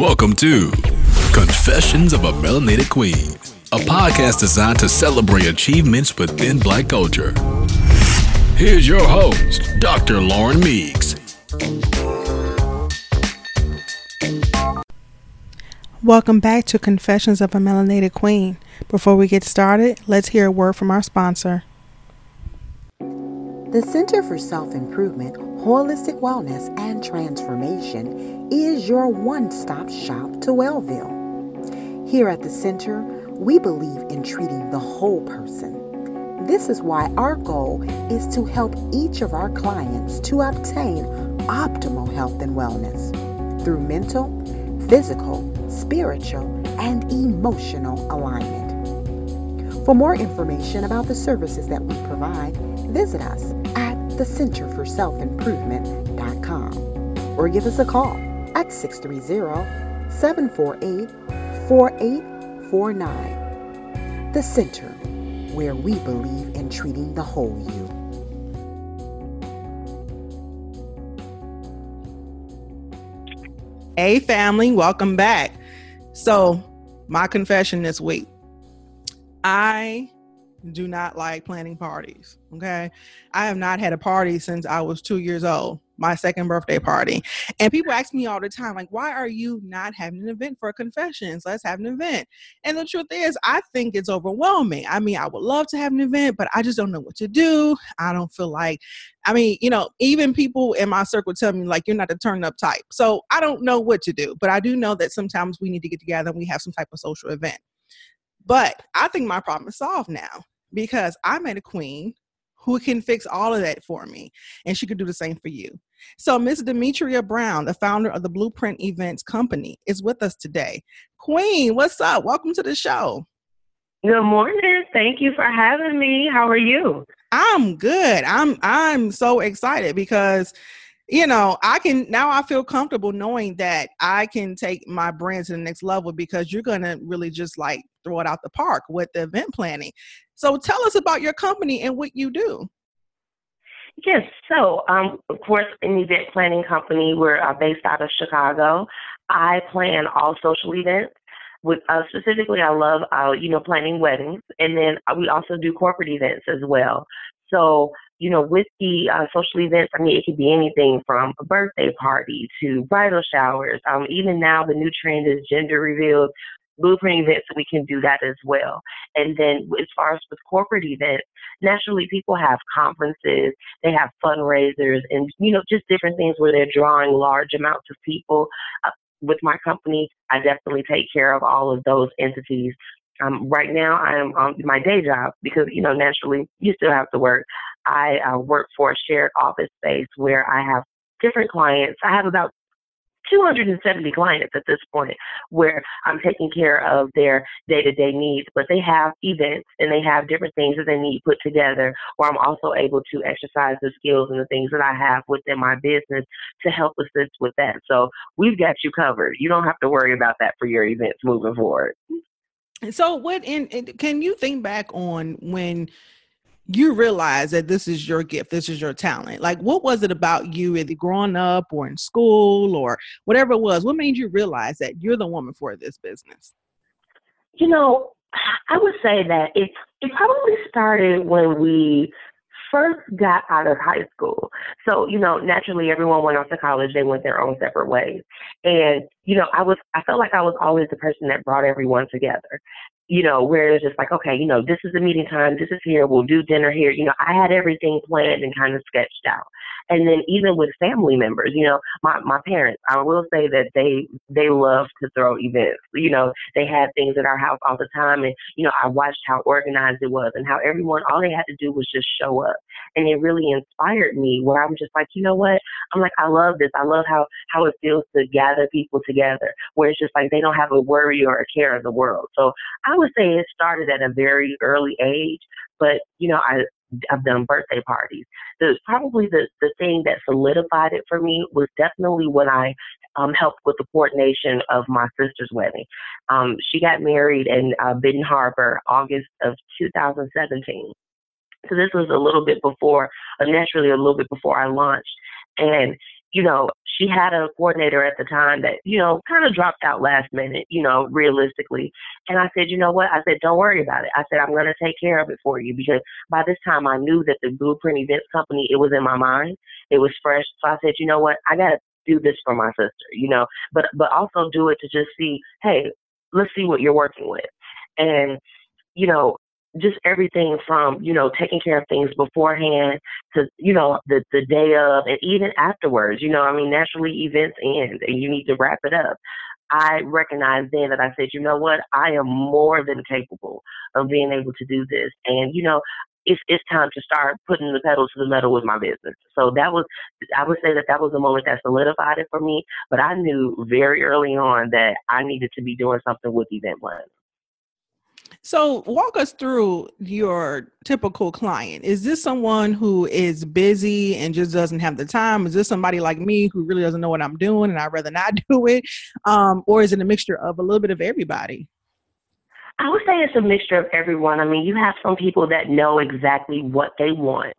Welcome to Confessions of a Melanated Queen, a podcast designed to celebrate achievements within black culture. Here's your host, Dr. Lauren Meeks. Welcome back to Confessions of a Melanated Queen. Before we get started, let's hear a word from our sponsor. The Center for Self Improvement, Holistic Wellness, and Transformation is your one stop shop to Wellville. Here at the center, we believe in treating the whole person. This is why our goal is to help each of our clients to obtain optimal health and wellness through mental, physical, spiritual, and emotional alignment. For more information about the services that we provide, visit us at thecenterforselfimprovement.com or give us a call at 630-748-4849. The Center, where we believe in treating the whole you. Hey, family, welcome back. So, my confession this week I do not like planning parties. Okay. I have not had a party since I was two years old, my second birthday party. And people ask me all the time, like, why are you not having an event for confessions? Let's have an event. And the truth is, I think it's overwhelming. I mean, I would love to have an event, but I just don't know what to do. I don't feel like, I mean, you know, even people in my circle tell me, like, you're not the turn up type. So I don't know what to do, but I do know that sometimes we need to get together and we have some type of social event. But I think my problem is solved now because I met a queen who can fix all of that for me, and she could do the same for you. So, Miss Demetria Brown, the founder of the Blueprint Events Company, is with us today. Queen, what's up? Welcome to the show. Good morning. Thank you for having me. How are you? I'm good. I'm I'm so excited because you know, I can now I feel comfortable knowing that I can take my brand to the next level because you're going to really just like throw it out the park with the event planning. So tell us about your company and what you do. Yes, so um, of course, an event planning company. We're uh, based out of Chicago. I plan all social events. With uh, specifically, I love uh, you know planning weddings, and then we also do corporate events as well. So you know, with the uh, social events, I mean, it could be anything from a birthday party to bridal showers. Um, even now, the new trend is gender reveals. Blueprint events, we can do that as well. And then, as far as with corporate events, naturally, people have conferences, they have fundraisers, and you know, just different things where they're drawing large amounts of people. Uh, with my company, I definitely take care of all of those entities um, right now, I'm on my day job because, you know, naturally you still have to work. I uh, work for a shared office space where I have different clients. I have about 270 clients at this point where I'm taking care of their day to day needs, but they have events and they have different things that they need put together where I'm also able to exercise the skills and the things that I have within my business to help assist with that. So we've got you covered. You don't have to worry about that for your events moving forward. So, what in can you think back on when you realize that this is your gift, this is your talent? Like, what was it about you, either growing up or in school or whatever it was? What made you realize that you're the woman for this business? You know, I would say that it it probably started when we first got out of high school. So, you know, naturally everyone went off to college, they went their own separate ways. And, you know, I was I felt like I was always the person that brought everyone together you know, where it's just like, okay, you know, this is the meeting time, this is here, we'll do dinner here. You know, I had everything planned and kind of sketched out. And then even with family members, you know, my, my parents, I will say that they they love to throw events. You know, they had things at our house all the time and, you know, I watched how organized it was and how everyone all they had to do was just show up. And it really inspired me where I'm just like, you know what? I'm like, I love this. I love how how it feels to gather people together where it's just like they don't have a worry or a care of the world. So I would say it started at a very early age, but you know, I I've done birthday parties. The probably the the thing that solidified it for me was definitely when I um, helped with the coordination of my sister's wedding. Um, she got married in uh, Harbor, August of 2017. So this was a little bit before, uh, naturally a little bit before I launched. And you know, she had a coordinator at the time that, you know, kind of dropped out last minute, you know, realistically. And I said, you know what? I said, don't worry about it. I said, I'm going to take care of it for you because by this time I knew that the Blueprint Events Company, it was in my mind. It was fresh. So I said, you know what? I got to do this for my sister, you know, but, but also do it to just see, hey, let's see what you're working with. And, you know, just everything from you know taking care of things beforehand to you know the the day of and even afterwards you know i mean naturally events end and you need to wrap it up i recognized then that i said you know what i am more than capable of being able to do this and you know it's it's time to start putting the pedal to the metal with my business. So that was I would say that that was the moment that solidified it for me. But I knew very early on that I needed to be doing something with event planning. So, walk us through your typical client. Is this someone who is busy and just doesn't have the time? Is this somebody like me who really doesn't know what I'm doing and I'd rather not do it? Um, or is it a mixture of a little bit of everybody? I would say it's a mixture of everyone. I mean, you have some people that know exactly what they want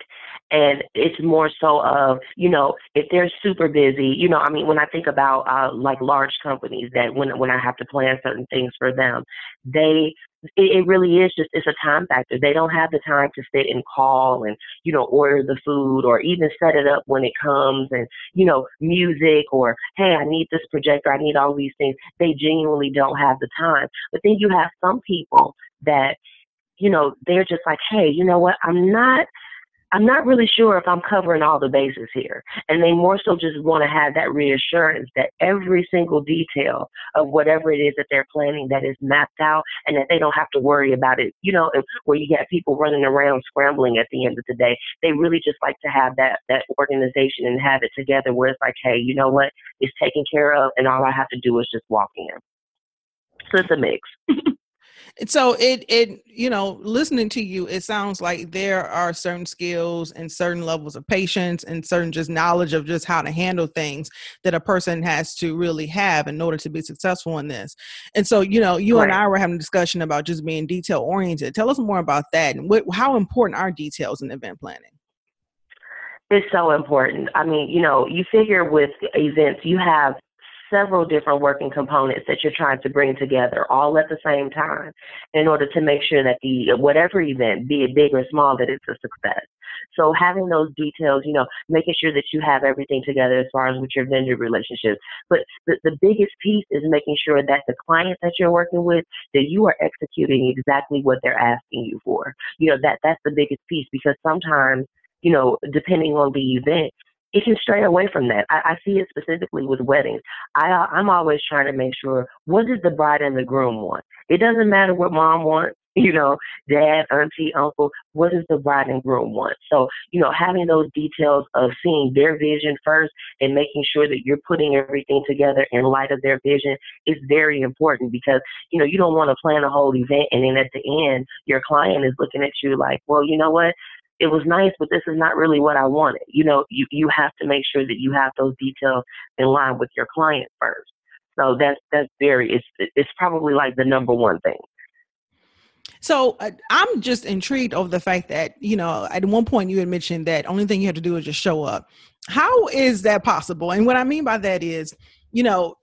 and it's more so of you know if they're super busy you know i mean when i think about uh like large companies that when when i have to plan certain things for them they it, really is just it's a time factor. They don't have the time to sit and call and you know order the food or even set it up when it comes and you know music or hey i need this projector i need all these things. They genuinely don't have the time. But then you have some people that you know they're just like hey you know what? I'm not I'm not really sure if I'm covering all the bases here. And they more so just want to have that reassurance that every single detail of whatever it is that they're planning that is mapped out and that they don't have to worry about it. You know, where you get people running around scrambling at the end of the day. They really just like to have that that organization and have it together where it's like, hey, you know what? It's taken care of and all I have to do is just walk in. So it's a mix. so it it you know listening to you it sounds like there are certain skills and certain levels of patience and certain just knowledge of just how to handle things that a person has to really have in order to be successful in this and so you know you right. and i were having a discussion about just being detail oriented tell us more about that and what, how important are details in event planning it's so important. I mean, you know, you figure with events, you have several different working components that you're trying to bring together all at the same time in order to make sure that the whatever event, be it big or small, that it's a success. So having those details, you know, making sure that you have everything together as far as with your vendor relationships. But the, the biggest piece is making sure that the client that you're working with, that you are executing exactly what they're asking you for. You know, that that's the biggest piece because sometimes, you know, depending on the event, it can stray away from that. I, I see it specifically with weddings. I, uh, I'm always trying to make sure what does the bride and the groom want. It doesn't matter what mom wants, you know, dad, auntie, uncle. What does the bride and groom want? So, you know, having those details of seeing their vision first and making sure that you're putting everything together in light of their vision is very important because, you know, you don't want to plan a whole event and then at the end your client is looking at you like, well, you know what? It was nice, but this is not really what I wanted. You know, you, you have to make sure that you have those details in line with your client first. So that's that's very it's it's probably like the number one thing. So uh, I'm just intrigued over the fact that you know at one point you had mentioned that only thing you have to do is just show up. How is that possible? And what I mean by that is, you know,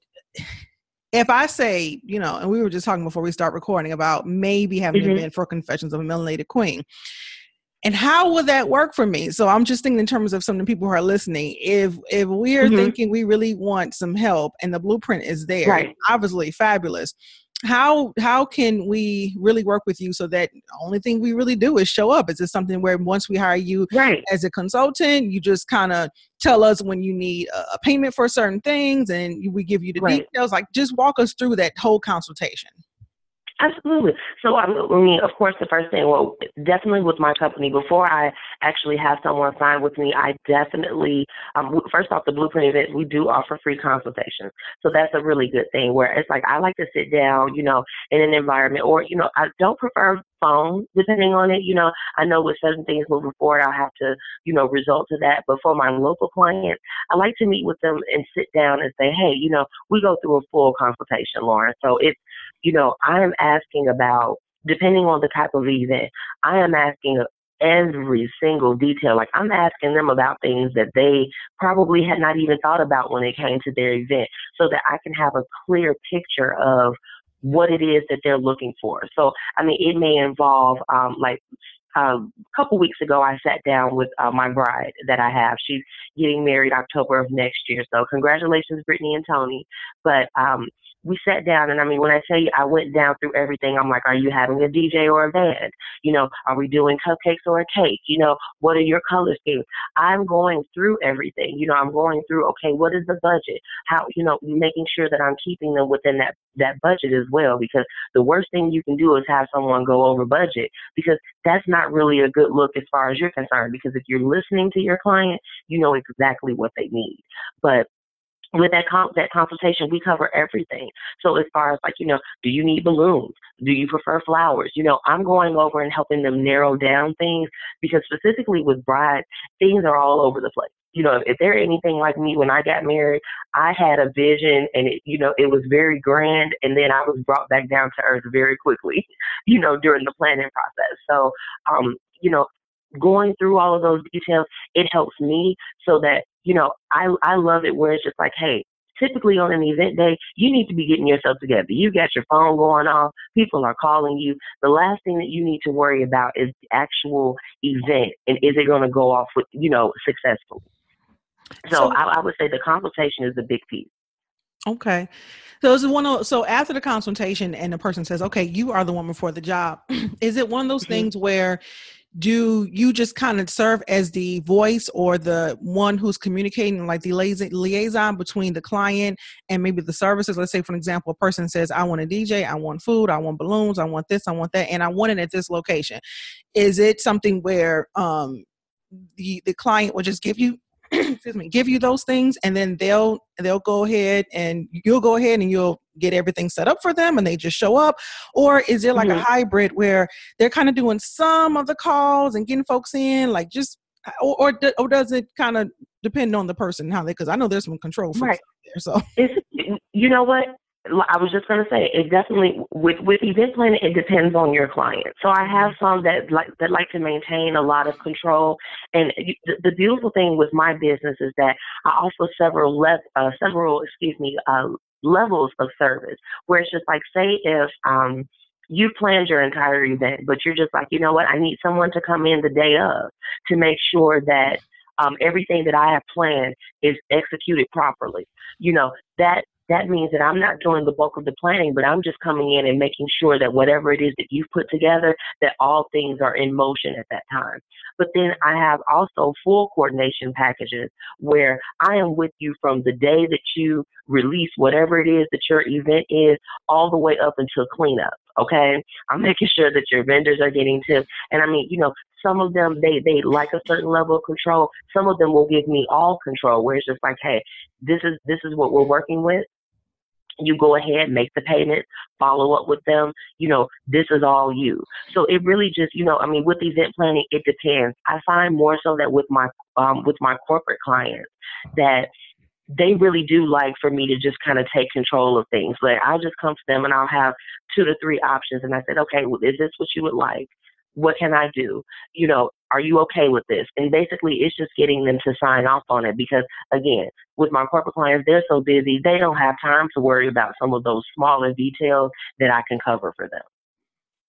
if I say, you know, and we were just talking before we start recording about maybe having mm-hmm. an event for Confessions of a Melanated Queen and how will that work for me so i'm just thinking in terms of some of the people who are listening if if we're mm-hmm. thinking we really want some help and the blueprint is there right. obviously fabulous how how can we really work with you so that only thing we really do is show up is this something where once we hire you right. as a consultant you just kind of tell us when you need a, a, payment for certain things and we give you the right. details like just walk us through that whole consultation Absolutely. So, I mean, of course, the first thing, well, definitely with my company, before I actually have someone sign with me, I definitely, um, first off, the Blueprint event, we do offer free consultations. So that's a really good thing where it's like I like to sit down, you know, in an environment, or, you know, I don't prefer phone, depending on it. You know, I know with certain things moving forward, I'll have to, you know, result to that. But for my local clients, I like to meet with them and sit down and say, hey, you know, we go through a full consultation, Lauren. So it's, you know, I am asking about, depending on the type of event, I am asking every single detail. Like I'm asking them about things that they probably had not even thought about when it came to their event so that I can have a clear picture of what it is that they're looking for. So, I mean, it may involve um, like um, a couple weeks ago, I sat down with uh, my bride that I have. She's getting married October of next year. So congratulations, Brittany and Tony. But um, we sat down and I mean when I tell you I went down through everything, I'm like, Are you having a DJ or a band? You know, are we doing cupcakes or a cake? You know, what are your color schemes? I'm going through everything. You know, I'm going through, okay, what is the budget? How you know, making sure that I'm keeping them within that that budget as well because the worst thing you can do is have someone go over budget because that's not really a good look as far as you're concerned because if you're listening to your client, you know exactly what they need. But with that con- that consultation, we cover everything. So as far as like, you know, do you need balloons? Do you prefer flowers? You know, I'm going over and helping them narrow down things because specifically with brides, things are all over the place. You know, if they're anything like me when I got married, I had a vision and it, you know, it was very grand and then I was brought back down to earth very quickly, you know, during the planning process. So, um, you know, going through all of those details, it helps me so that, you know, I, I love it where it's just like, hey, typically on an event day, you need to be getting yourself together. You got your phone going off, people are calling you. The last thing that you need to worry about is the actual event and is it going to go off with, you know, successfully. So, so I, I would say the consultation is a big piece. Okay. So is one of, so after the consultation and the person says, "Okay, you are the woman for the job." is it one of those mm-hmm. things where do you just kind of serve as the voice or the one who's communicating like the liaison between the client and maybe the services? Let's say for example a person says i want a dj i want food i want balloons i want this i want that and i want it at this location. Is it something where um the the client will just give you excuse me give you those things and then they'll they'll go ahead and you'll go ahead and you'll get everything set up for them and they just show up or is it like mm-hmm. a hybrid where they're kind of doing some of the calls and getting folks in like just or or, or does it kind of depend on the person how they because i know there's some control right. there so it's, you know what I was just going to say it definitely with with event planning it depends on your client. So I have mm-hmm. some that like that like to maintain a lot of control. And the, the beautiful thing with my business is that I offer several le- uh, several excuse me uh, levels of service where it's just like say if um you planned your entire event, but you're just like, you know what, I need someone to come in the day of to make sure that um, everything that I have planned is executed properly. You know, that that means that I'm not doing the bulk of the planning, but I'm just coming in and making sure that whatever it is that you've put together, that all things are in motion at that time. But then I have also full coordination packages where I am with you from the day that you release whatever it is that your event is all the way up until cleanup. Okay. I'm making sure that your vendors are getting tips. And I mean, you know, some of them they they like a certain level of control. Some of them will give me all control where it's just like, hey, this is this is what we're working with you go ahead, make the payment, follow up with them. You know, this is all you. So it really just, you know, I mean, with event planning, it depends. I find more so that with my um, with my corporate clients that they really do like for me to just kind of take control of things. But I'll just come to them and I'll have two to three options, and I said, okay, well, is this what you would like? What can I do? You know, are you okay with this? And basically, it's just getting them to sign off on it because, again, with my corporate clients, they're so busy, they don't have time to worry about some of those smaller details that I can cover for them.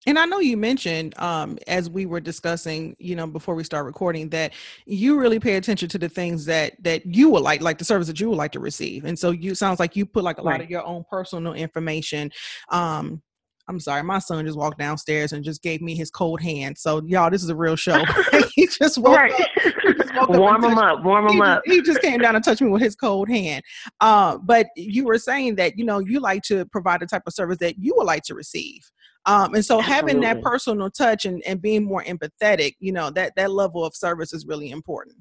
And I know you mentioned um, as we were discussing, you know, before we start recording, that you really pay attention to the things that that you would like, like the service that you would like to receive. And so you sounds like you put like a right. lot of your own personal information um, I'm sorry, my son just walked downstairs and just gave me his cold hand. So y'all, this is a real show. he just woke right. up. Just warm him up, warm him up. he just came down and touched me with his cold hand. Uh, but you were saying that you know you like to provide the type of service that you would like to receive. Um, and so Absolutely. having that personal touch and, and being more empathetic, you know, that that level of service is really important.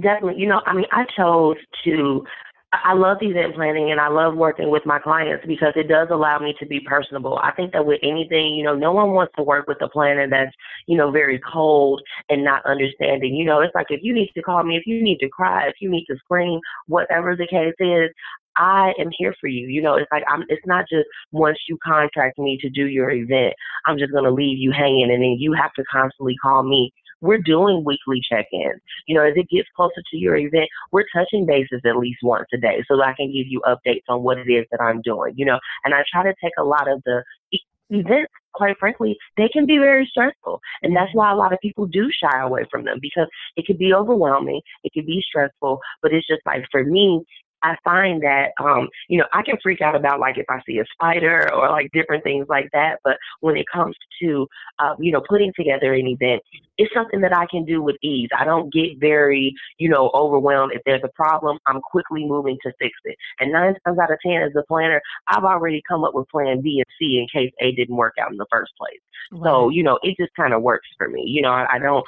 Definitely. You know, I mean, I chose to I love event planning and I love working with my clients because it does allow me to be personable. I think that with anything, you know, no one wants to work with a planner that's, you know, very cold and not understanding. You know, it's like if you need to call me, if you need to cry, if you need to scream, whatever the case is, I am here for you. You know, it's like I'm. It's not just once you contract me to do your event, I'm just gonna leave you hanging, and then you have to constantly call me. We're doing weekly check-ins. You know, as it gets closer to your event, we're touching bases at least once a day, so that I can give you updates on what it is that I'm doing. You know, and I try to take a lot of the events, quite frankly, they can be very stressful. And that's mm-hmm. why a lot of people do shy away from them because it could be overwhelming, it could be stressful, but it's just like for me, I find that, um, you know, I can freak out about like if I see a spider or like different things like that. But when it comes to, uh, you know, putting together an event, it's something that I can do with ease. I don't get very, you know, overwhelmed. If there's a problem, I'm quickly moving to fix it. And nine times out of 10, as a planner, I've already come up with plan B and C in case A didn't work out in the first place. Right. So, you know, it just kind of works for me. You know, I, I don't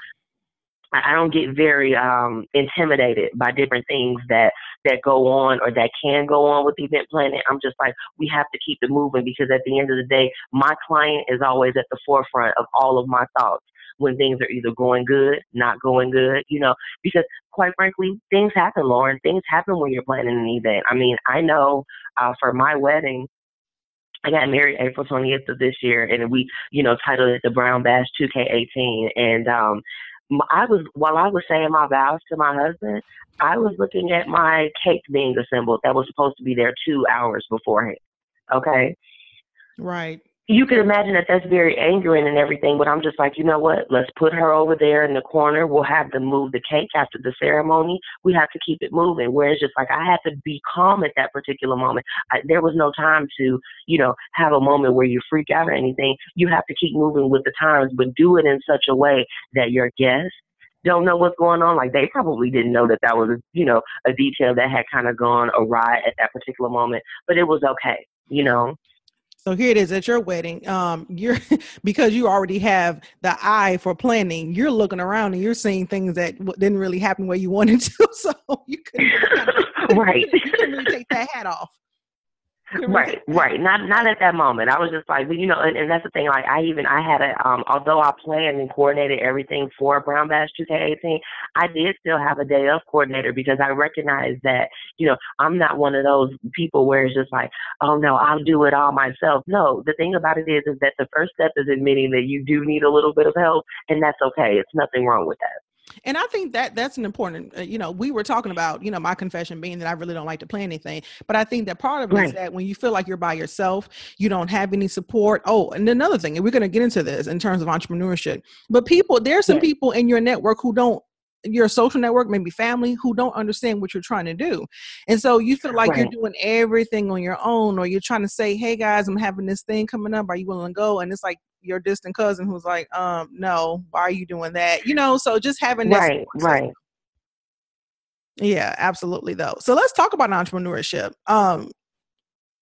I don't get very um, intimidated by different things that that go on or that can go on with event planning. I'm just like, we have to keep it moving because at the end of the day, my client is always at the forefront of all of my thoughts when things are either going good, not going good, you know, because quite frankly, things happen, Lauren. Things happen when you're planning an event. I mean, I know uh, for my wedding, I got married April 20th of this year, and we, you know, titled it the Brown Bash 2K18. And um, I was while I was saying my vows to my husband, I was looking at my cake being assembled that was supposed to be there two hours beforehand. Okay. Right you can imagine that that's very angering and everything, but I'm just like, you know what? Let's put her over there in the corner. We'll have them move the cake after the ceremony. We have to keep it moving. Whereas just like I had to be calm at that particular moment. I, there was no time to, you know, have a moment where you freak out or anything. You have to keep moving with the times, but do it in such a way that your guests don't know what's going on. Like they probably didn't know that that was, you know, a detail that had kind of gone awry at that particular moment, but it was okay, you know. So here it is at your wedding. Um, you're because you already have the eye for planning. You're looking around and you're seeing things that didn't really happen where you wanted to. So you can right. you really take that hat off. Right, right. Not not at that moment. I was just like, you know, and, and that's the thing. Like, I even I had a um, although I planned and coordinated everything for Brown Bash 2K18, I did still have a day of coordinator because I recognize that, you know, I'm not one of those people where it's just like, oh no, I'll do it all myself. No, the thing about it is, is that the first step is admitting that you do need a little bit of help, and that's okay. It's nothing wrong with that and i think that that's an important uh, you know we were talking about you know my confession being that i really don't like to plan anything but i think that part of it right. is that when you feel like you're by yourself you don't have any support oh and another thing and we're going to get into this in terms of entrepreneurship but people there's some yeah. people in your network who don't your social network, maybe family, who don't understand what you're trying to do. And so you feel like right. you're doing everything on your own, or you're trying to say, Hey guys, I'm having this thing coming up. Are you willing to go? And it's like your distant cousin who's like, um, no, why are you doing that? You know, so just having that right, right. Yeah, absolutely though. So let's talk about entrepreneurship. Um,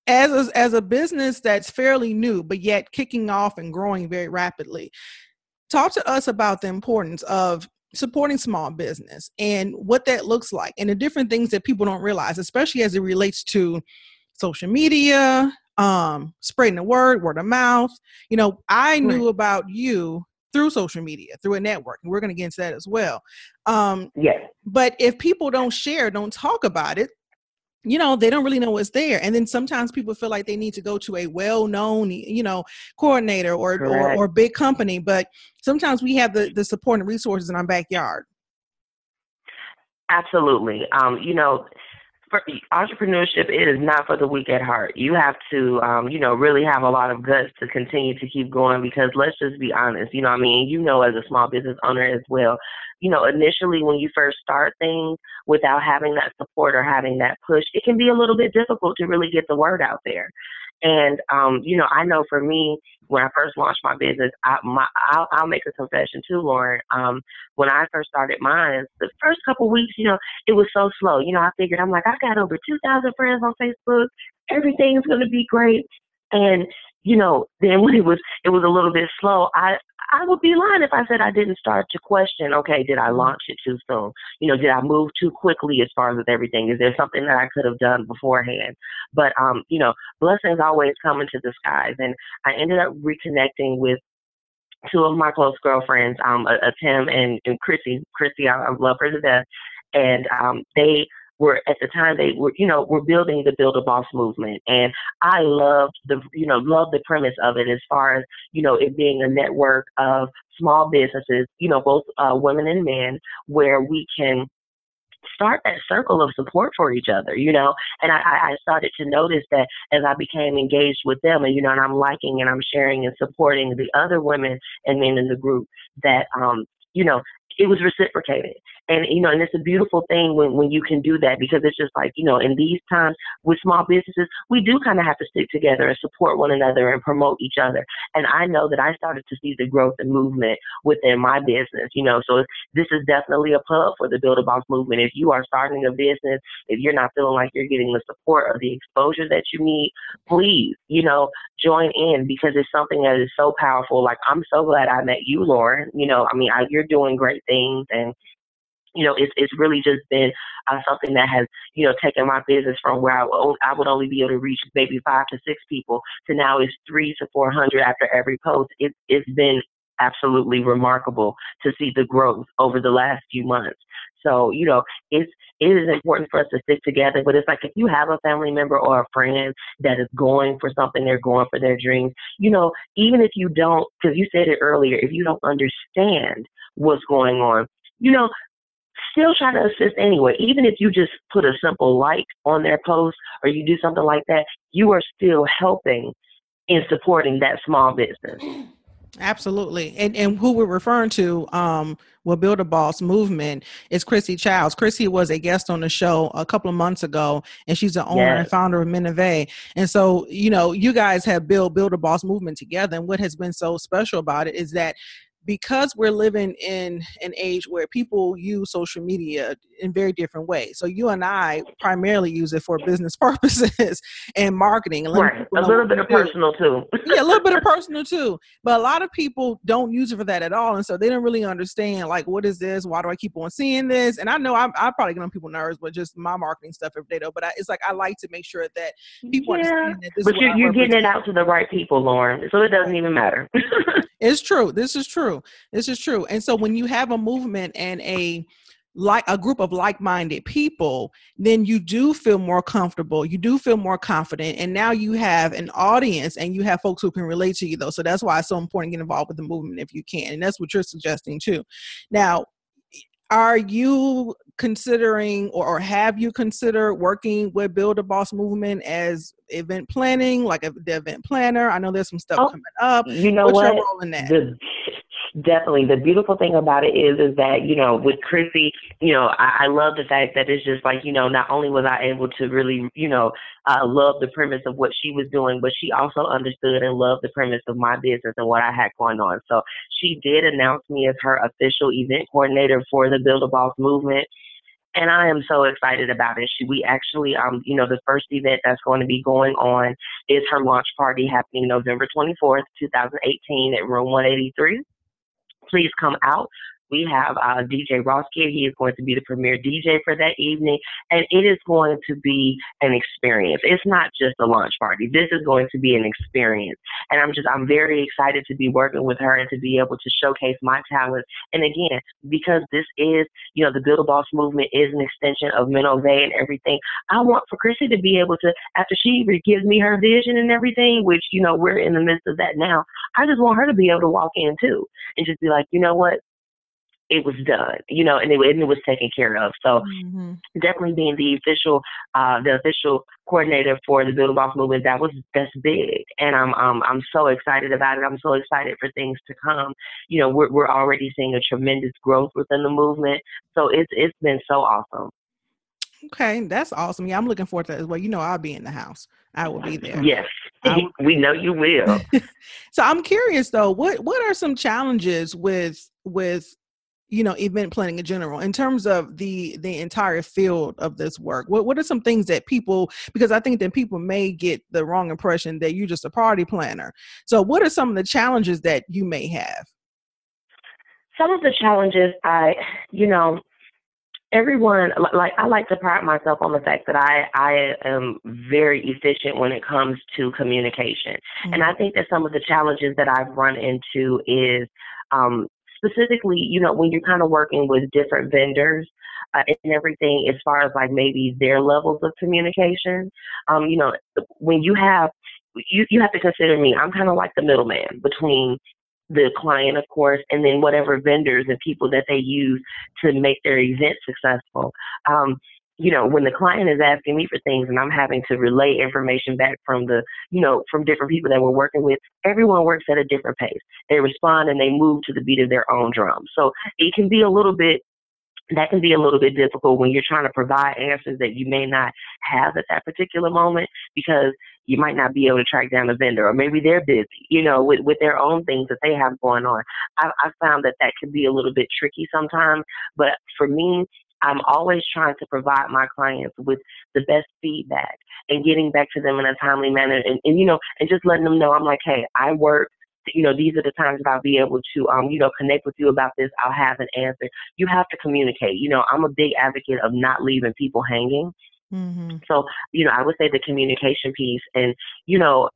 as a, as a business that's fairly new but yet kicking off and growing very rapidly, talk to us about the importance of supporting small business and what that looks like and the different things that people don't realize, especially as it relates to social media, um, spreading the word, word of mouth. You know, I knew right. about you through social media, through a network, and we're going to get into that as well. Um, yes. But if people don't share, don't talk about it, you know they don't really know what's there and then sometimes people feel like they need to go to a well-known you know coordinator or, or, or big company but sometimes we have the the support and resources in our backyard absolutely um you know entrepreneurship it is not for the weak at heart. You have to, um, you know, really have a lot of guts to continue to keep going because let's just be honest, you know, I mean, you know, as a small business owner as well, you know, initially when you first start things without having that support or having that push, it can be a little bit difficult to really get the word out there. And um, you know, I know for me, when I first launched my business, I, my, I'll, I'll make a confession too, Lauren. Um, when I first started mine, the first couple weeks, you know, it was so slow. You know, I figured I'm like, I got over 2,000 friends on Facebook. Everything's gonna be great. And you know, then when it was it was a little bit slow, I I would be lying if I said I didn't start to question, okay, did I launch it too soon? You know, did I move too quickly as far as with everything? Is there something that I could have done beforehand? But um, you know, blessings always come into disguise and I ended up reconnecting with two of my close girlfriends, um, a, a Tim and, and Chrissy. Chrissy, I, I love her to death. And um, they were at the time they were, you know, were building the Build a Boss movement. And I loved the, you know, loved the premise of it as far as, you know, it being a network of small businesses, you know, both uh, women and men, where we can start that circle of support for each other, you know. And I, I started to notice that as I became engaged with them, and you know, and I'm liking and I'm sharing and supporting the other women and men in the group, that um, you know, it was reciprocated. And you know, and it's a beautiful thing when when you can do that because it's just like you know, in these times with small businesses, we do kind of have to stick together and support one another and promote each other. And I know that I started to see the growth and movement within my business. You know, so this is definitely a plug for the Build a Boss movement. If you are starting a business, if you're not feeling like you're getting the support or the exposure that you need, please, you know, join in because it's something that is so powerful. Like I'm so glad I met you, Lauren. You know, I mean, I, you're doing great things and you know, it's it's really just been uh, something that has, you know, taken my business from where I, would, I would only be able to reach maybe five to six people to now it's three to four hundred after every post. It, it's been absolutely remarkable to see the growth over the last few months. So, you know, it's it is important for us to stick together. But it's like if you have a family member or a friend that is going for something, they're going for their dreams, you know, even if you don't, because you said it earlier, if you don't understand what's going on, you know, still try to assist anyway. Even if you just put a simple like on their post or you do something like that, you are still helping in supporting that small business. Absolutely. And and who we're referring to um will build a boss movement is Chrissy Childs. Chrissy was a guest on the show a couple of months ago and she's the owner yes. and founder of Minove. And so, you know, you guys have built build a boss movement together and what has been so special about it is that because we're living in an age where people use social media in very different ways. So you and I primarily use it for business purposes and marketing. Right. A little bit of personal too. yeah, a little bit of personal too. But a lot of people don't use it for that at all. And so they don't really understand like what is this? Why do I keep on seeing this? And I know I'm I probably get on people nerves, but just my marketing stuff every day though. But I, it's like I like to make sure that people yeah. understand that this But you're, you're getting it out to the right people, Lauren. So it doesn't even matter. it's true. This is true. This is true. And so when you have a movement and a like a group of like-minded people then you do feel more comfortable you do feel more confident and now you have an audience and you have folks who can relate to you though. So that's why it's so important to get involved with the movement if you can and that's what you're suggesting too. Now are you considering or, or have you considered working with build a boss movement as event planning like a, the event planner? I know there's some stuff oh, coming up. you know What's what? your role in that? The, definitely the beautiful thing about it is is that you know with chrissy you know I, I love the fact that it's just like you know not only was i able to really you know uh, love the premise of what she was doing but she also understood and loved the premise of my business and what i had going on so she did announce me as her official event coordinator for the build a boss movement and I am so excited about it. She, we actually, um, you know, the first event that's going to be going on is her launch party happening November 24th, 2018 at Room 183 please come out. We have uh, DJ Ross here. He is going to be the premier DJ for that evening, and it is going to be an experience. It's not just a launch party. This is going to be an experience, and I'm just I'm very excited to be working with her and to be able to showcase my talent. And again, because this is you know the Build a Boss movement is an extension of Minove and everything. I want for Chrissy to be able to after she gives me her vision and everything, which you know we're in the midst of that now. I just want her to be able to walk in too and just be like, you know what, it was done, you know, and it, and it was taken care of. So mm-hmm. definitely being the official, uh, the official coordinator for the Build a Boss movement, that was that's big, and I'm um, I'm so excited about it. I'm so excited for things to come. You know, we're we're already seeing a tremendous growth within the movement, so it's it's been so awesome. Okay, that's awesome. Yeah, I'm looking forward to that as well. You know, I'll be in the house. I will be there. Yes, will. we know you will. so I'm curious though, what what are some challenges with with you know event planning in general in terms of the the entire field of this work what, what are some things that people because i think that people may get the wrong impression that you're just a party planner. So what are some of the challenges that you may have? Some of the challenges i you know everyone like i like to pride myself on the fact that i i am very efficient when it comes to communication. Mm-hmm. and i think that some of the challenges that i've run into is um specifically, you know, when you're kind of working with different vendors, uh, and everything as far as like maybe their levels of communication. Um, you know, when you have you you have to consider me. I'm kind of like the middleman between the client, of course, and then whatever vendors and people that they use to make their event successful. Um, you know, when the client is asking me for things and I'm having to relay information back from the, you know, from different people that we're working with, everyone works at a different pace. They respond and they move to the beat of their own drum. So it can be a little bit that can be a little bit difficult when you're trying to provide answers that you may not have at that particular moment because you might not be able to track down a vendor or maybe they're busy, you know, with, with their own things that they have going on. I, I found that that can be a little bit tricky sometimes, but for me, I'm always trying to provide my clients with the best feedback and getting back to them in a timely manner and, and you know, and just letting them know I'm like, hey, I work you know, these are the times that I'll be able to, um, you know, connect with you about this. I'll have an answer. You have to communicate. You know, I'm a big advocate of not leaving people hanging. Mm-hmm. So, you know, I would say the communication piece, and you know,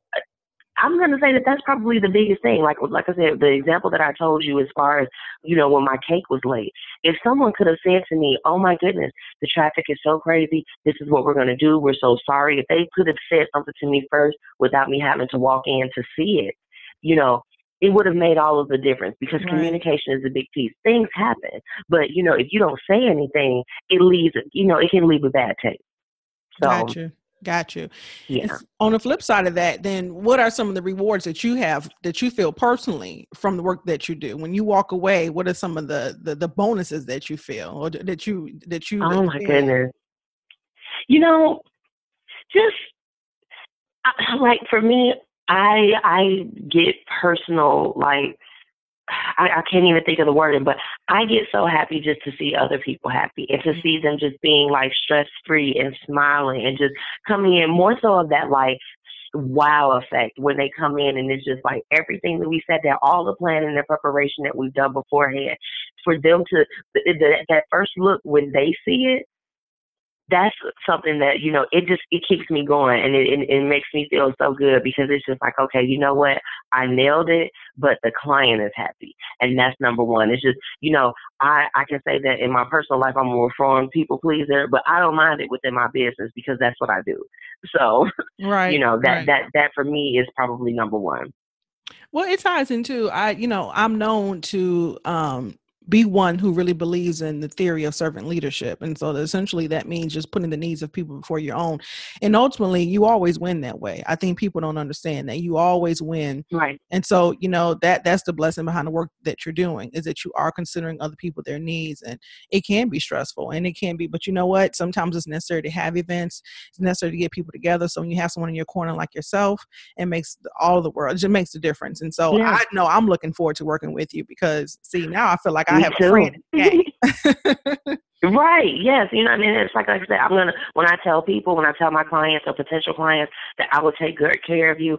I'm going to say that that's probably the biggest thing. Like, like I said, the example that I told you as far as, you know, when my cake was late. If someone could have said to me, "Oh my goodness, the traffic is so crazy. This is what we're going to do. We're so sorry." If they could have said something to me first without me having to walk in to see it, you know, it would have made all of the difference because right. communication is a big piece. Things happen, but you know, if you don't say anything, it leaves, you know, it can leave a bad taste. So, got you. Got you. Yeah. on the flip side of that, then what are some of the rewards that you have that you feel personally from the work that you do? When you walk away, what are some of the the, the bonuses that you feel or that you that you? Oh my goodness! You know, just like for me, I I get personal like I, I can't even think of the wording, but I get so happy just to see other people happy and to mm-hmm. see them just being like stress free and smiling and just coming in more so of that like wow effect when they come in and it's just like everything that we said that all the planning and preparation that we've done beforehand for them to the, that first look when they see it that's something that you know it just it keeps me going and it, it, it makes me feel so good because it's just like okay you know what? I nailed it but the client is happy and that's number one. It's just you know i i can say that in my personal life i'm a reformed people pleaser but i don't mind it within my business because that's what i do. So right you know that right. that that for me is probably number one. Well, it ties into I, you know, I'm known to um be one who really believes in the theory of servant leadership. And so essentially that means just putting the needs of people before your own. And ultimately you always win that way. I think people don't understand that you always win. Right. And so, you know, that that's the blessing behind the work that you're doing is that you are considering other people their needs and it can be stressful and it can be, but you know what? Sometimes it's necessary to have events. It's necessary to get people together. So when you have someone in your corner like yourself, it makes all the world, it just makes a difference. And so yeah. I know I'm looking forward to working with you because see now I feel like I I have too. a friend right. Yes. You know, I mean, it's like, like I said, I'm gonna when I tell people, when I tell my clients or potential clients that I will take good care of you,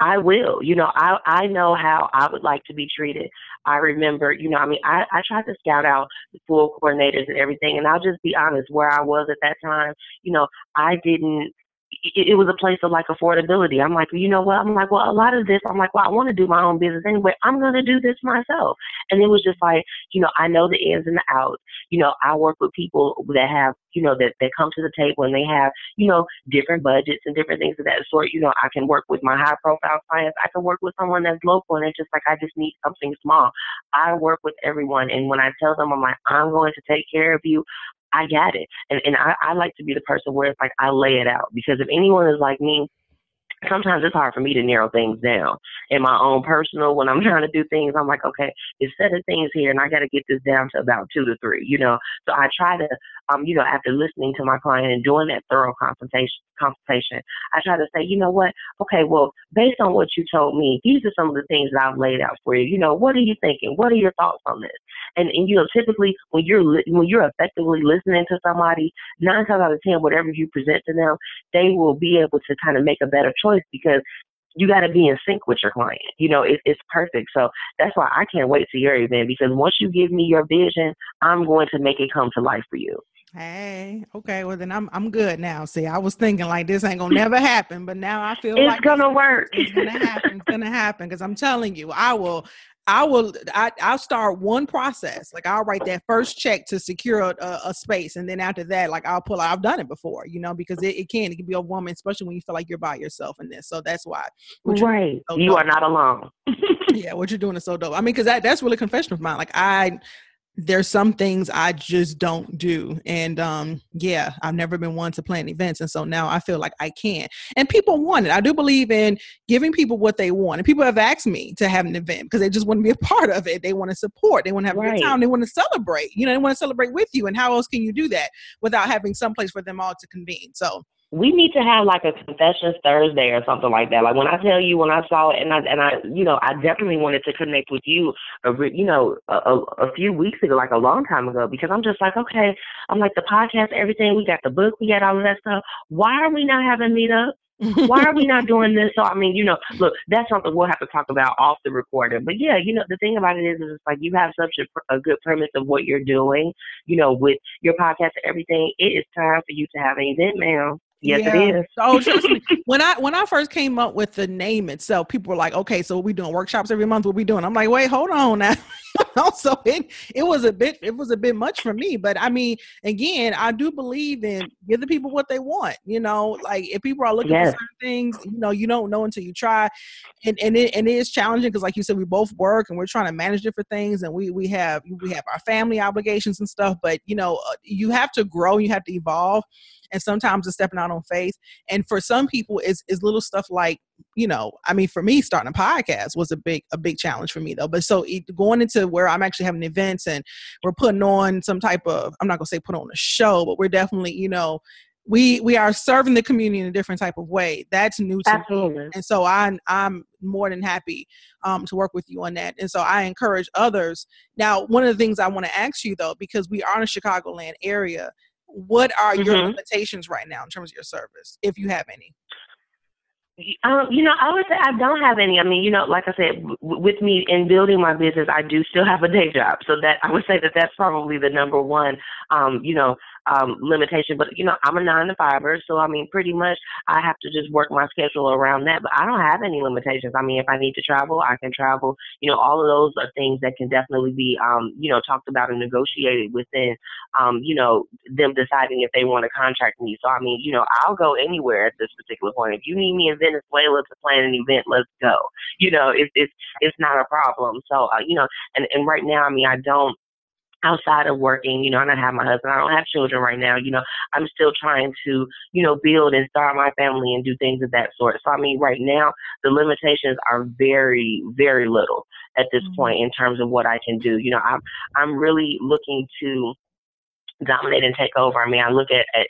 I will. You know, I I know how I would like to be treated. I remember, you know, I mean, I I tried to scout out the full coordinators and everything, and I'll just be honest, where I was at that time, you know, I didn't it, it was a place of like affordability. I'm like, you know what? I'm like, well, a lot of this, I'm like, well, I want to do my own business anyway. I'm going to do this myself. And it was just like, you know, I know the ins and the outs. You know, I work with people that have, you know, that, that come to the table and they have, you know, different budgets and different things of that sort. You know, I can work with my high profile clients. I can work with someone that's local and it's just like, I just need something small. I work with everyone. And when I tell them, I'm like, I'm going to take care of you. I got it. And and I, I like to be the person where it's like I lay it out because if anyone is like me, sometimes it's hard for me to narrow things down in my own personal when i'm trying to do things i'm like okay it's set of things here and i got to get this down to about two to three you know so i try to um you know after listening to my client and doing that thorough consultation consultation i try to say you know what okay well based on what you told me these are some of the things that i've laid out for you you know what are you thinking what are your thoughts on this and, and you know typically when you're when you're effectively listening to somebody nine times out of ten whatever you present to them they will be able to kind of make a better choice choice because you got to be in sync with your client. You know, it, it's perfect. So that's why I can't wait to your event because once you give me your vision, I'm going to make it come to life for you. Hey, okay, well then I'm I'm good now. See, I was thinking like this ain't gonna never happen, but now I feel it's like gonna work. It's gonna happen. It's gonna happen because I'm telling you, I will I will I, I'll start one process. Like I'll write that first check to secure a, a, space. And then after that, like I'll pull I've done it before, you know, because it, it can it can be a woman, especially when you feel like you're by yourself in this. So that's why. Right. So you are not alone. yeah, what you're doing is so dope. I mean, because that, that's really confession of mine. Like I there's some things I just don't do. And um, yeah, I've never been one to plan events. And so now I feel like I can. And people want it. I do believe in giving people what they want. And people have asked me to have an event because they just want to be a part of it. They want to support. They want to have right. a good time. They want to celebrate. You know, they want to celebrate with you. And how else can you do that without having some place for them all to convene? So we need to have like a confessions Thursday or something like that. Like when I tell you when I saw it, and I and I, you know, I definitely wanted to connect with you, uh, you know, a, a, a few weeks ago, like a long time ago, because I'm just like, okay, I'm like the podcast, everything. We got the book, we got all of that stuff. Why are we not having meetups? Why are we not doing this? So I mean, you know, look, that's something we'll have to talk about off the recording. But yeah, you know, the thing about it is, is it's like you have such a, a good premise of what you're doing, you know, with your podcast and everything. It is time for you to have an event, ma'am. Yes, yeah. it is. Oh, trust me. when I when I first came up with the name itself, people were like, "Okay, so we doing workshops every month. What we doing?" I'm like, "Wait, hold on now." also, it it was a bit it was a bit much for me, but I mean, again, I do believe in give the people what they want. You know, like if people are looking yes. for certain things, you know, you don't know until you try, and and it, and it is challenging because, like you said, we both work and we're trying to manage different things, and we we have we have our family obligations and stuff. But you know, uh, you have to grow, you have to evolve and sometimes it's stepping out on faith. And for some people, it's, it's little stuff like, you know, I mean, for me, starting a podcast was a big, a big challenge for me though. But so it, going into where I'm actually having events and we're putting on some type of, I'm not gonna say put on a show, but we're definitely, you know, we we are serving the community in a different type of way. That's new to Absolutely. me, and so I'm I'm more than happy um, to work with you on that. And so I encourage others. Now, one of the things I want to ask you though, because we are in a Chicagoland area, what are mm-hmm. your limitations right now in terms of your service, if you have any? Um, you know, I would say I don't have any. I mean, you know, like I said, w- with me in building my business, I do still have a day job. So that I would say that that's probably the number one, um, you know, um, limitation. But you know, I'm a nine to fiver, so I mean, pretty much I have to just work my schedule around that. But I don't have any limitations. I mean, if I need to travel, I can travel. You know, all of those are things that can definitely be, um, you know, talked about and negotiated within, um, you know, them deciding if they want to contract me. So I mean, you know, I'll go anywhere at this particular point. If you need me in Venezuela to plan an event, let's go. You know, it's it's it's not a problem. So uh, you know, and and right now, I mean, I don't outside of working, you know, I don't have my husband. I don't have children right now. You know, I'm still trying to, you know, build and start my family and do things of that sort. So I mean, right now the limitations are very, very little at this mm-hmm. point in terms of what I can do. You know, I'm I'm really looking to dominate and take over. I mean, I look at, at,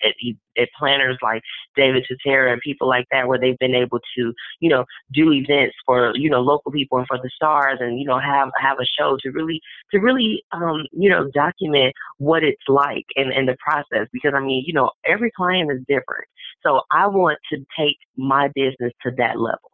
at, planners like David Tutera and people like that, where they've been able to, you know, do events for, you know, local people and for the stars and, you know, have, have a show to really, to really, um, you know, document what it's like and, and the process. Because I mean, you know, every client is different. So I want to take my business to that level.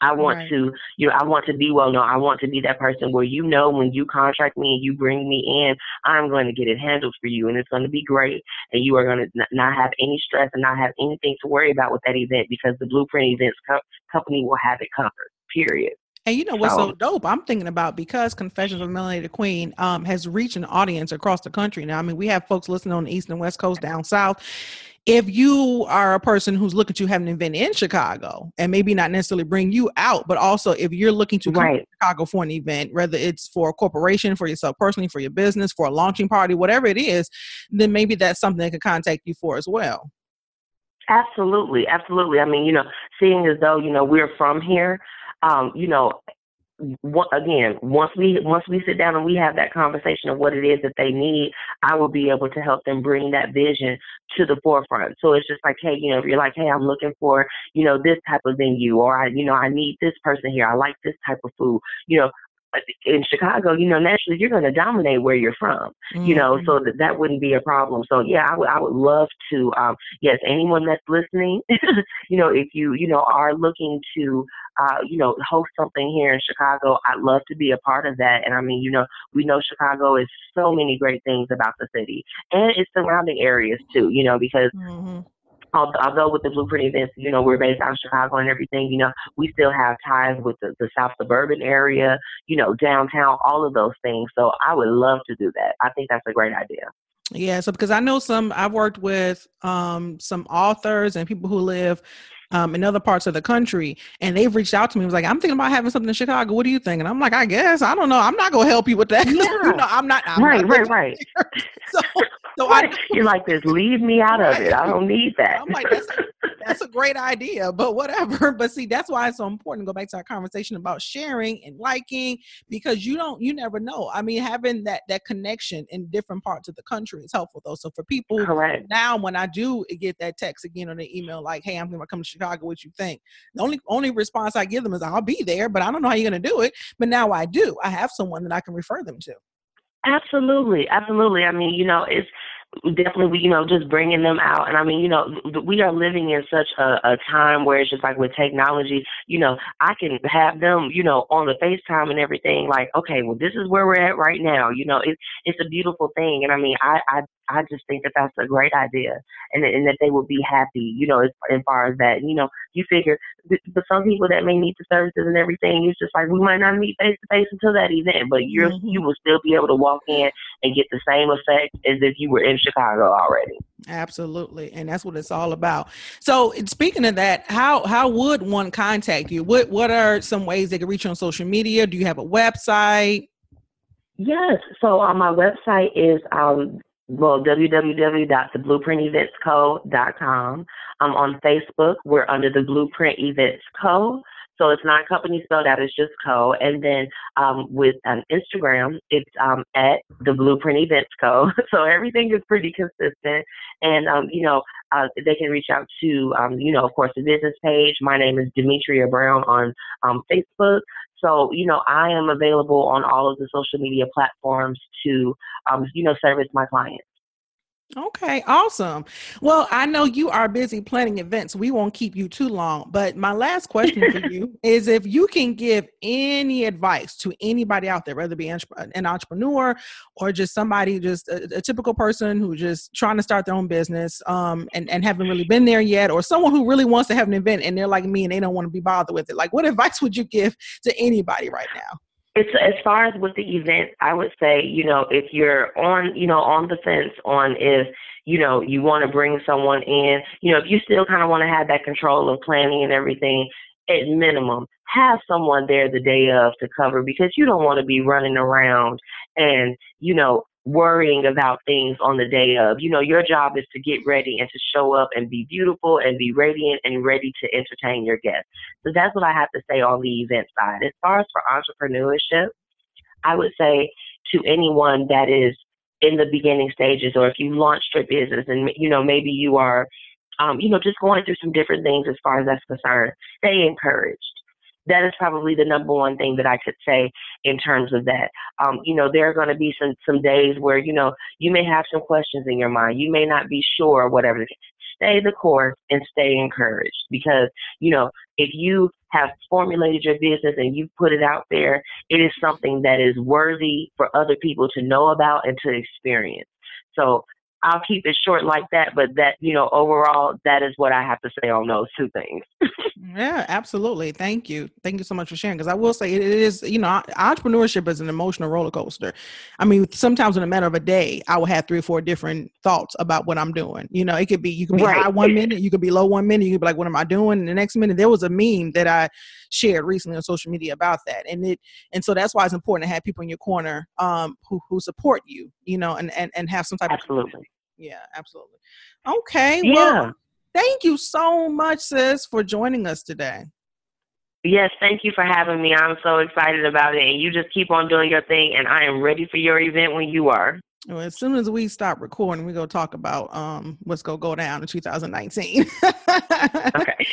I want right. to, you know, I want to be well known. I want to be that person where you know when you contract me and you bring me in, I'm going to get it handled for you and it's going to be great. And you are going to not have any stress and not have anything to worry about with that event because the Blueprint Events co- company will have it covered, period. And you know what's so, so, dope? I'm thinking about because Confessions of a Melanated Queen um, has reached an audience across the country now. I mean, we have folks listening on the East and West Coast, down south if you are a person who's looking to have an event in Chicago and maybe not necessarily bring you out, but also if you're looking to come right. to Chicago for an event, whether it's for a corporation, for yourself personally, for your business, for a launching party, whatever it is, then maybe that's something they could contact you for as well. Absolutely, absolutely. I mean, you know, seeing as though, you know, we're from here, um, you know, again, once we once we sit down and we have that conversation of what it is that they need, I will be able to help them bring that vision to the forefront. So it's just like, hey, you know, if you're like, hey, I'm looking for, you know, this type of venue, or I, you know, I need this person here, I like this type of food, you know, in Chicago, you know, naturally you're going to dominate where you're from, mm-hmm. you know, so mm-hmm. that that wouldn't be a problem. So yeah, I would I would love to, um, yes, anyone that's listening, you know, if you you know are looking to, uh, you know, host something here in Chicago, I'd love to be a part of that. And I mean, you know, we know Chicago is so many great things about the city and its surrounding areas too, you know, because. Mm-hmm although with the Blueprint events, you know, we're based out of Chicago and everything, you know, we still have ties with the, the South suburban area, you know, downtown, all of those things. So I would love to do that. I think that's a great idea. Yeah, so because I know some, I've worked with um, some authors and people who live um, in other parts of the country, and they've reached out to me. Was like, I'm thinking about having something in Chicago. What do you think? And I'm like, I guess I don't know. I'm not gonna help you with that. Yeah. you know, I'm not. I'm right, not right, right. so, so right. I, you're like this. Leave me out of it. I don't need that. I'm like, that's, that's a great idea, but whatever. But see, that's why it's so important to go back to our conversation about sharing and liking because you don't, you never know. I mean, having that that connection in different parts of the country is helpful though. So for people Correct. now, when I do get that text again or the email like, "Hey, I'm going to come to Chicago. What you think?" The only only response I give them is, "I'll be there," but I don't know how you're going to do it. But now I do. I have someone that I can refer them to. Absolutely, absolutely. I mean, you know, it's definitely you know just bringing them out. And i mean you know we are living in such a, a time where it's just like with technology you know i can have them you know on the facetime and everything like okay well this is where we're at right now. You know it's it's a beautiful thing. And i mean i i I just think that that's a great idea, and and that they would be happy, you know, as, as far as that. You know, you figure, but some people that may need the services and everything, it's just like we might not meet face to face until that event, but you're mm-hmm. you will still be able to walk in and get the same effect as if you were in Chicago already. Absolutely, and that's what it's all about. So, speaking of that, how how would one contact you? What what are some ways they can reach you on social media? Do you have a website? Yes. So on my website is um, well, www.theblueprinteventsco.com. Um, on Facebook, we're under the Blueprint Events Co. So it's not company spelled out, it's just Co. And then um, with um, Instagram, it's um, at the Blueprint Events Co. so everything is pretty consistent. And, um, you know, uh, they can reach out to, um, you know, of course, the business page. My name is Demetria Brown on um, Facebook. So, you know, I am available on all of the social media platforms to, um, you know, service my clients. Okay, awesome. Well, I know you are busy planning events. We won't keep you too long. But my last question for you is if you can give any advice to anybody out there, whether it be an entrepreneur or just somebody, just a, a typical person who's just trying to start their own business um, and, and haven't really been there yet, or someone who really wants to have an event and they're like me and they don't want to be bothered with it, like what advice would you give to anybody right now? It's as far as with the event, I would say, you know, if you're on, you know, on the fence on if, you know, you want to bring someone in, you know, if you still kind of want to have that control of planning and everything, at minimum, have someone there the day of to cover because you don't want to be running around and, you know, worrying about things on the day of. You know, your job is to get ready and to show up and be beautiful and be radiant and ready to entertain your guests. So that's what I have to say on the event side. As far as for entrepreneurship, I would say to anyone that is in the beginning stages or if you launched your business and you know maybe you are um, you know just going through some different things as far as that's concerned stay encouraged that is probably the number one thing that I could say in terms of that. Um, you know, there are going to be some some days where you know you may have some questions in your mind. You may not be sure, whatever. Stay the course and stay encouraged because you know if you have formulated your business and you put it out there, it is something that is worthy for other people to know about and to experience. So I'll keep it short like that, but that, you know, overall, that is what I have to say on those two things. yeah, absolutely. Thank you. Thank you so much for sharing. Because I will say it is, you know, entrepreneurship is an emotional roller coaster. I mean, sometimes in a matter of a day, I will have three or four different thoughts about what I'm doing. You know, it could be, you could be right. high one minute, you could be low one minute, you could be like, what am I doing? And the next minute, there was a meme that I shared recently on social media about that. And it, and so that's why it's important to have people in your corner um, who, who support you, you know, and, and, and have some type absolutely. of yeah, absolutely. Okay. Yeah. Well, thank you so much, sis, for joining us today. Yes, thank you for having me. I'm so excited about it. And you just keep on doing your thing, and I am ready for your event when you are. Well, as soon as we stop recording, we're going to talk about um, what's going to go down in 2019. okay.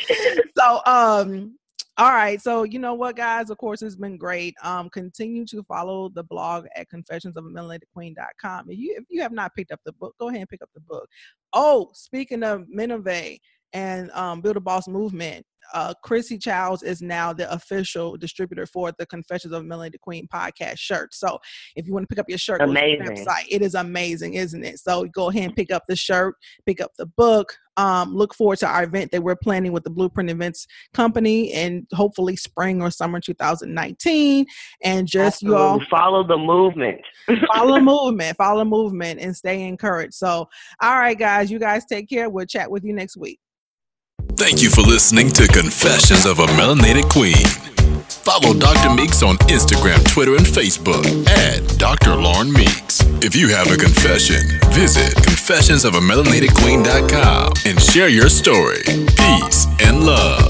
so, um, all right. So, you know what, guys? Of course, it's been great. Um, continue to follow the blog at confessionsofamelanatedqueen.com. If you if you have not picked up the book, go ahead and pick up the book. Oh, speaking of Minerve and um, Build a Boss movement, uh, Chrissy Childs is now the official distributor for the Confessions of a Melanated Queen podcast shirt. So if you want to pick up your shirt, amazing. website. It is amazing, isn't it? So go ahead and pick up the shirt, pick up the book. Um, look forward to our event that we're planning with the Blueprint Events Company and hopefully spring or summer 2019. And just Absolutely. you all follow the movement. follow the movement, follow the movement, and stay encouraged. So, all right, guys, you guys take care. We'll chat with you next week. Thank you for listening to Confessions of a Melanated Queen. Follow Dr. Meeks on Instagram, Twitter, and Facebook at Dr. Lauren Meeks. If you have a confession, visit confessionsofamelanatedqueen.com and share your story. Peace and love.